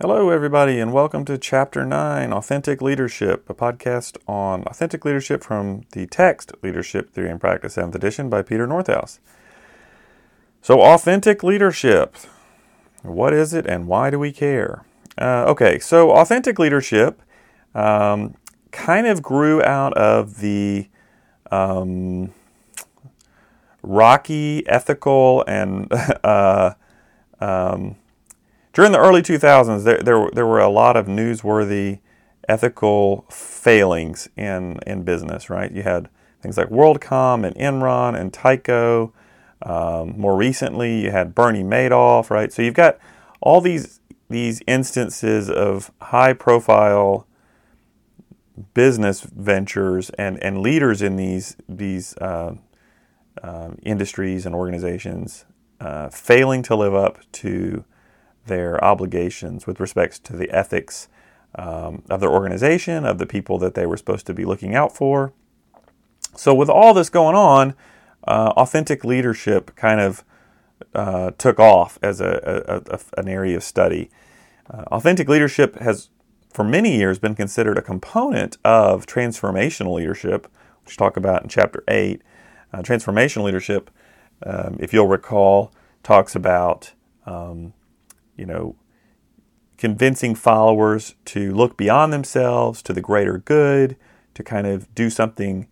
Hello, everybody, and welcome to Chapter 9 Authentic Leadership, a podcast on authentic leadership from the text Leadership Theory and Practice, 7th edition by Peter Northouse. So, authentic leadership what is it and why do we care? Uh, okay, so authentic leadership um, kind of grew out of the um, rocky, ethical, and uh, um, during the early 2000s, there, there, there were a lot of newsworthy ethical failings in, in business, right? You had things like WorldCom and Enron and Tyco. Um, more recently, you had Bernie Madoff, right? So you've got all these these instances of high profile business ventures and, and leaders in these these uh, uh, industries and organizations uh, failing to live up to their obligations with respect to the ethics um, of their organization, of the people that they were supposed to be looking out for. So, with all this going on, uh, authentic leadership kind of uh, took off as a, a, a, an area of study. Uh, authentic leadership has, for many years, been considered a component of transformational leadership, which we talk about in chapter 8. Uh, transformational leadership, um, if you'll recall, talks about um, you know, convincing followers to look beyond themselves to the greater good, to kind of do something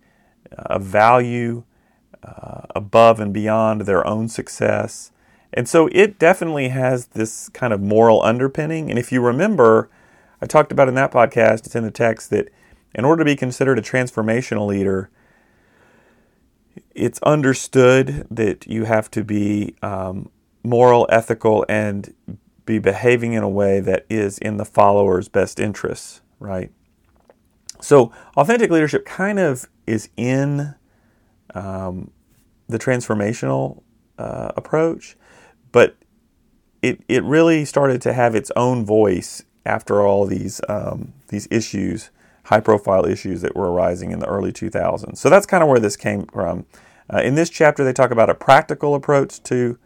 of value uh, above and beyond their own success. And so it definitely has this kind of moral underpinning. And if you remember, I talked about in that podcast, it's in the text that in order to be considered a transformational leader, it's understood that you have to be um, moral, ethical, and be behaving in a way that is in the follower's best interests, right? So, authentic leadership kind of is in um, the transformational uh, approach, but it, it really started to have its own voice after all these um, these issues, high profile issues that were arising in the early 2000s. So that's kind of where this came from. Uh, in this chapter, they talk about a practical approach to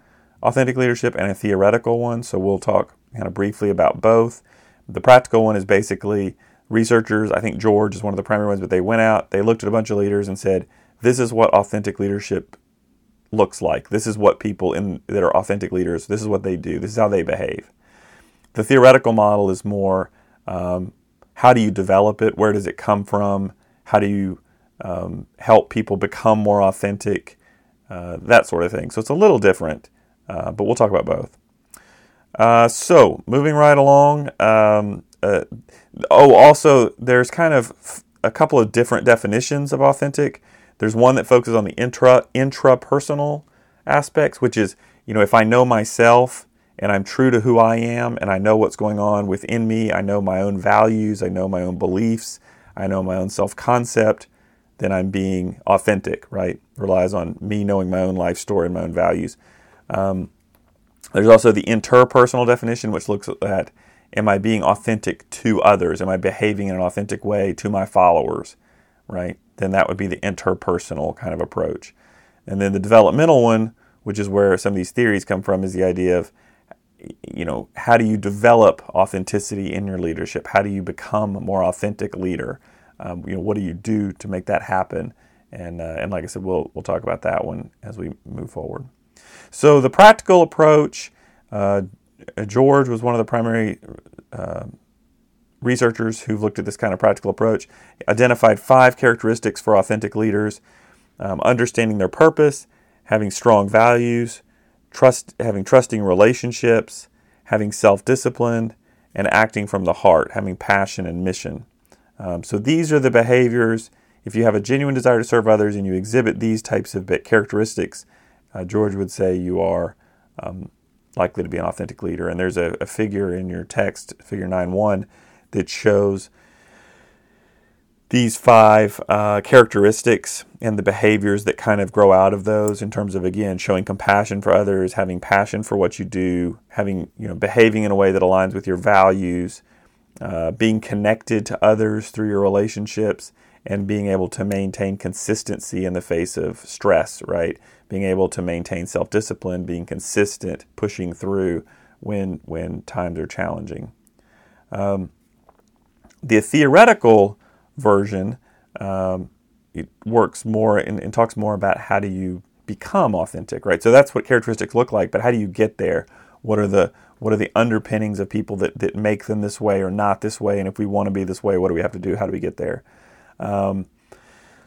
authentic leadership and a theoretical one. So we'll talk kind of briefly about both. The practical one is basically researchers, I think George is one of the primary ones, but they went out, they looked at a bunch of leaders and said, this is what authentic leadership looks like. This is what people in that are authentic leaders, this is what they do, this is how they behave. The theoretical model is more um, how do you develop it? Where does it come from? How do you um, help people become more authentic? Uh, that sort of thing. So it's a little different. Uh, but we'll talk about both. Uh, so, moving right along. Um, uh, oh, also, there's kind of a couple of different definitions of authentic. There's one that focuses on the intra intrapersonal aspects, which is, you know, if I know myself and I'm true to who I am and I know what's going on within me, I know my own values, I know my own beliefs, I know my own self concept, then I'm being authentic, right? Relies on me knowing my own life story and my own values. Um, there's also the interpersonal definition, which looks at am I being authentic to others? Am I behaving in an authentic way to my followers? Right? Then that would be the interpersonal kind of approach. And then the developmental one, which is where some of these theories come from, is the idea of you know how do you develop authenticity in your leadership? How do you become a more authentic leader? Um, you know what do you do to make that happen? And uh, and like I said, we'll we'll talk about that one as we move forward. So the practical approach, uh, George was one of the primary uh, researchers who've looked at this kind of practical approach, identified five characteristics for authentic leaders um, understanding their purpose, having strong values, trust, having trusting relationships, having self discipline, and acting from the heart, having passion and mission. Um, so these are the behaviors. If you have a genuine desire to serve others and you exhibit these types of characteristics, uh, George would say you are um, likely to be an authentic leader. And there's a, a figure in your text, figure 9 1, that shows these five uh, characteristics and the behaviors that kind of grow out of those in terms of again showing compassion for others having passion for what you do having you know behaving in a way that aligns with your values uh, being connected to others through your relationships and being able to maintain consistency in the face of stress right being able to maintain self discipline, being consistent, pushing through when when times are challenging. Um, the theoretical version um, it works more and, and talks more about how do you become authentic, right? So that's what characteristics look like, but how do you get there? What are the what are the underpinnings of people that, that make them this way or not this way? And if we want to be this way, what do we have to do? How do we get there? Um,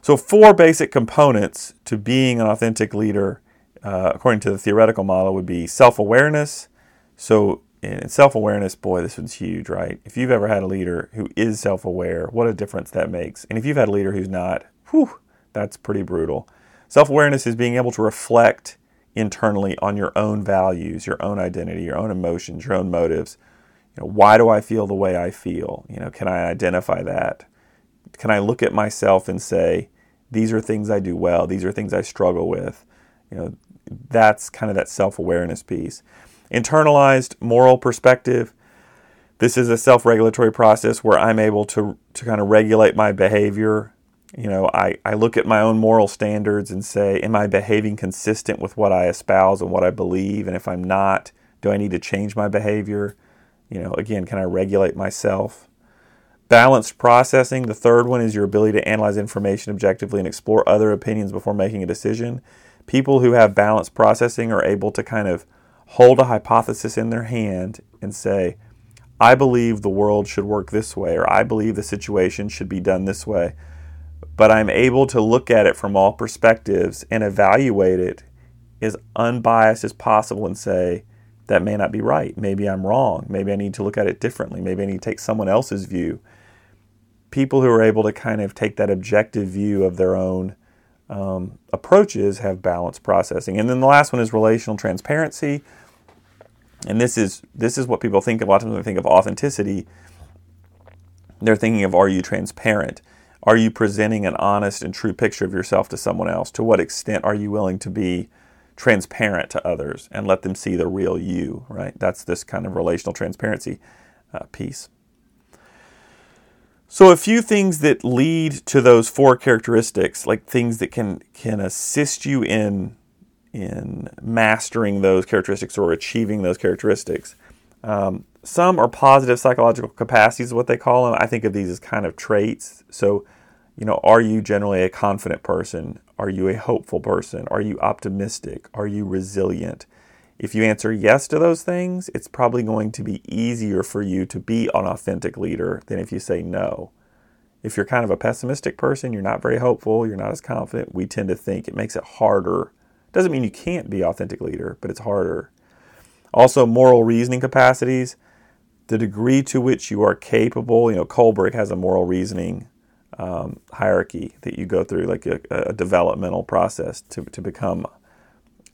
so, four basic components to being an authentic leader, uh, according to the theoretical model, would be self awareness. So, in self awareness, boy, this one's huge, right? If you've ever had a leader who is self aware, what a difference that makes. And if you've had a leader who's not, whew, that's pretty brutal. Self awareness is being able to reflect internally on your own values, your own identity, your own emotions, your own motives. You know, why do I feel the way I feel? You know, can I identify that? Can I look at myself and say, these are things I do well, these are things I struggle with? You know, that's kind of that self-awareness piece. Internalized moral perspective. This is a self-regulatory process where I'm able to to kind of regulate my behavior you know, I, I look at my own moral standards and say, am I behaving consistent with what I espouse and what I believe? And if I'm not, do I need to change my behavior? You know, again, can I regulate myself? Balanced processing. The third one is your ability to analyze information objectively and explore other opinions before making a decision. People who have balanced processing are able to kind of hold a hypothesis in their hand and say, I believe the world should work this way, or I believe the situation should be done this way but I'm able to look at it from all perspectives and evaluate it as unbiased as possible and say, that may not be right. Maybe I'm wrong. Maybe I need to look at it differently. Maybe I need to take someone else's view. People who are able to kind of take that objective view of their own um, approaches have balanced processing. And then the last one is relational transparency. And this is this is what people think of. A lot of times when they think of authenticity, they're thinking of are you transparent? Are you presenting an honest and true picture of yourself to someone else? To what extent are you willing to be transparent to others and let them see the real you, right? That's this kind of relational transparency uh, piece. So a few things that lead to those four characteristics, like things that can can assist you in in mastering those characteristics or achieving those characteristics. Um, some are positive psychological capacities, what they call them. I think of these as kind of traits. So, you know, are you generally a confident person? Are you a hopeful person? Are you optimistic? Are you resilient? If you answer yes to those things, it's probably going to be easier for you to be an authentic leader than if you say no. If you're kind of a pessimistic person, you're not very hopeful, you're not as confident, we tend to think it makes it harder. Doesn't mean you can't be an authentic leader, but it's harder. Also, moral reasoning capacities the degree to which you are capable. You know, Kohlberg has a moral reasoning um, hierarchy that you go through, like a, a developmental process to, to become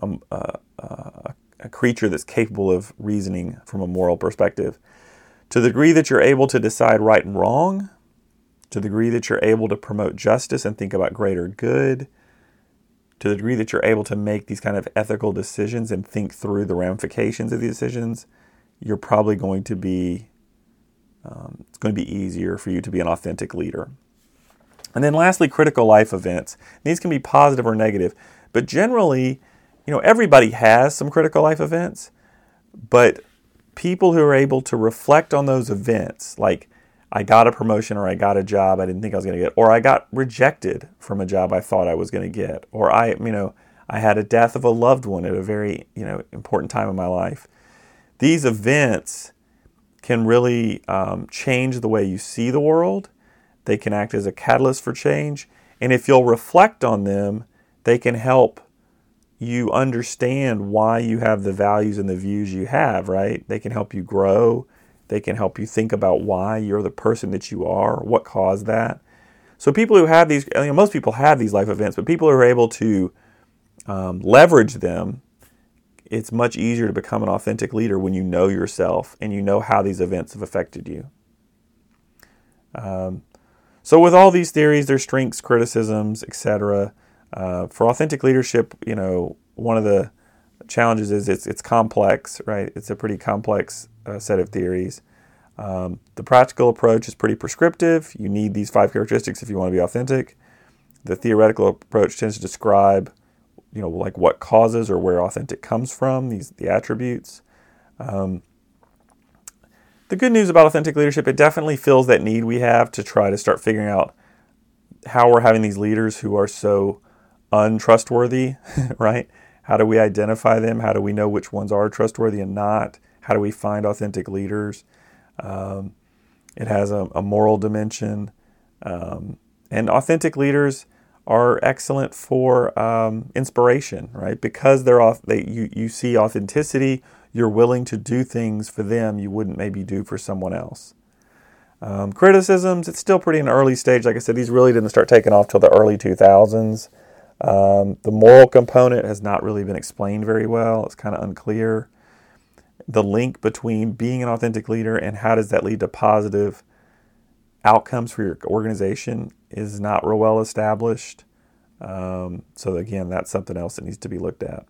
a, a, a, creature that's capable of reasoning from a moral perspective. To the degree that you're able to decide right and wrong, to the degree that you're able to promote justice and think about greater good, to the degree that you're able to make these kind of ethical decisions and think through the ramifications of these decisions, you're probably going to be um, it's going to be easier for you to be an authentic leader. And then lastly, critical life events. These can be positive or negative, but generally, you know, everybody has some critical life events, but people who are able to reflect on those events, like I got a promotion or I got a job I didn't think I was going to get, or I got rejected from a job I thought I was going to get, or I, you know, I had a death of a loved one at a very, you know, important time in my life these events can really um, change the way you see the world. They can act as a catalyst for change. And if you'll reflect on them, they can help you understand why you have the values and the views you have, right? They can help you grow. They can help you think about why you're the person that you are, what caused that. So, people who have these, you know, most people have these life events, but people who are able to um, leverage them it's much easier to become an authentic leader when you know yourself and you know how these events have affected you. Um, so, with all these theories, their strengths, criticisms, etc. Uh, for authentic leadership, you know, one of the challenges is it's it's complex, right? It's a pretty complex uh, set of theories. Um, the practical approach is pretty prescriptive. You need these five characteristics if you want to be authentic. The theoretical approach tends to describe you know, like what causes or where authentic comes from, these the attributes. Um, the good news about authentic leadership, it definitely fills that need we have to try to start figuring out how we're having these leaders who are so untrustworthy, right? How do we identify them? How do we know which ones are trustworthy and not? How do we find authentic leaders? Um, it has a, a moral dimension. Um, and authentic leaders are excellent for um, inspiration, right? Because they're off, they, you, you see authenticity, you're willing to do things for them you wouldn't maybe do for someone else. Um, criticisms, it's still pretty an early stage. Like I said, these really didn't start taking off till the early 2000s. Um, the moral component has not really been explained very well. It's kind of unclear. The link between being an authentic leader and how does that lead to positive outcomes for your organization is not real well established. Um, so again, that's something else that needs to be looked at.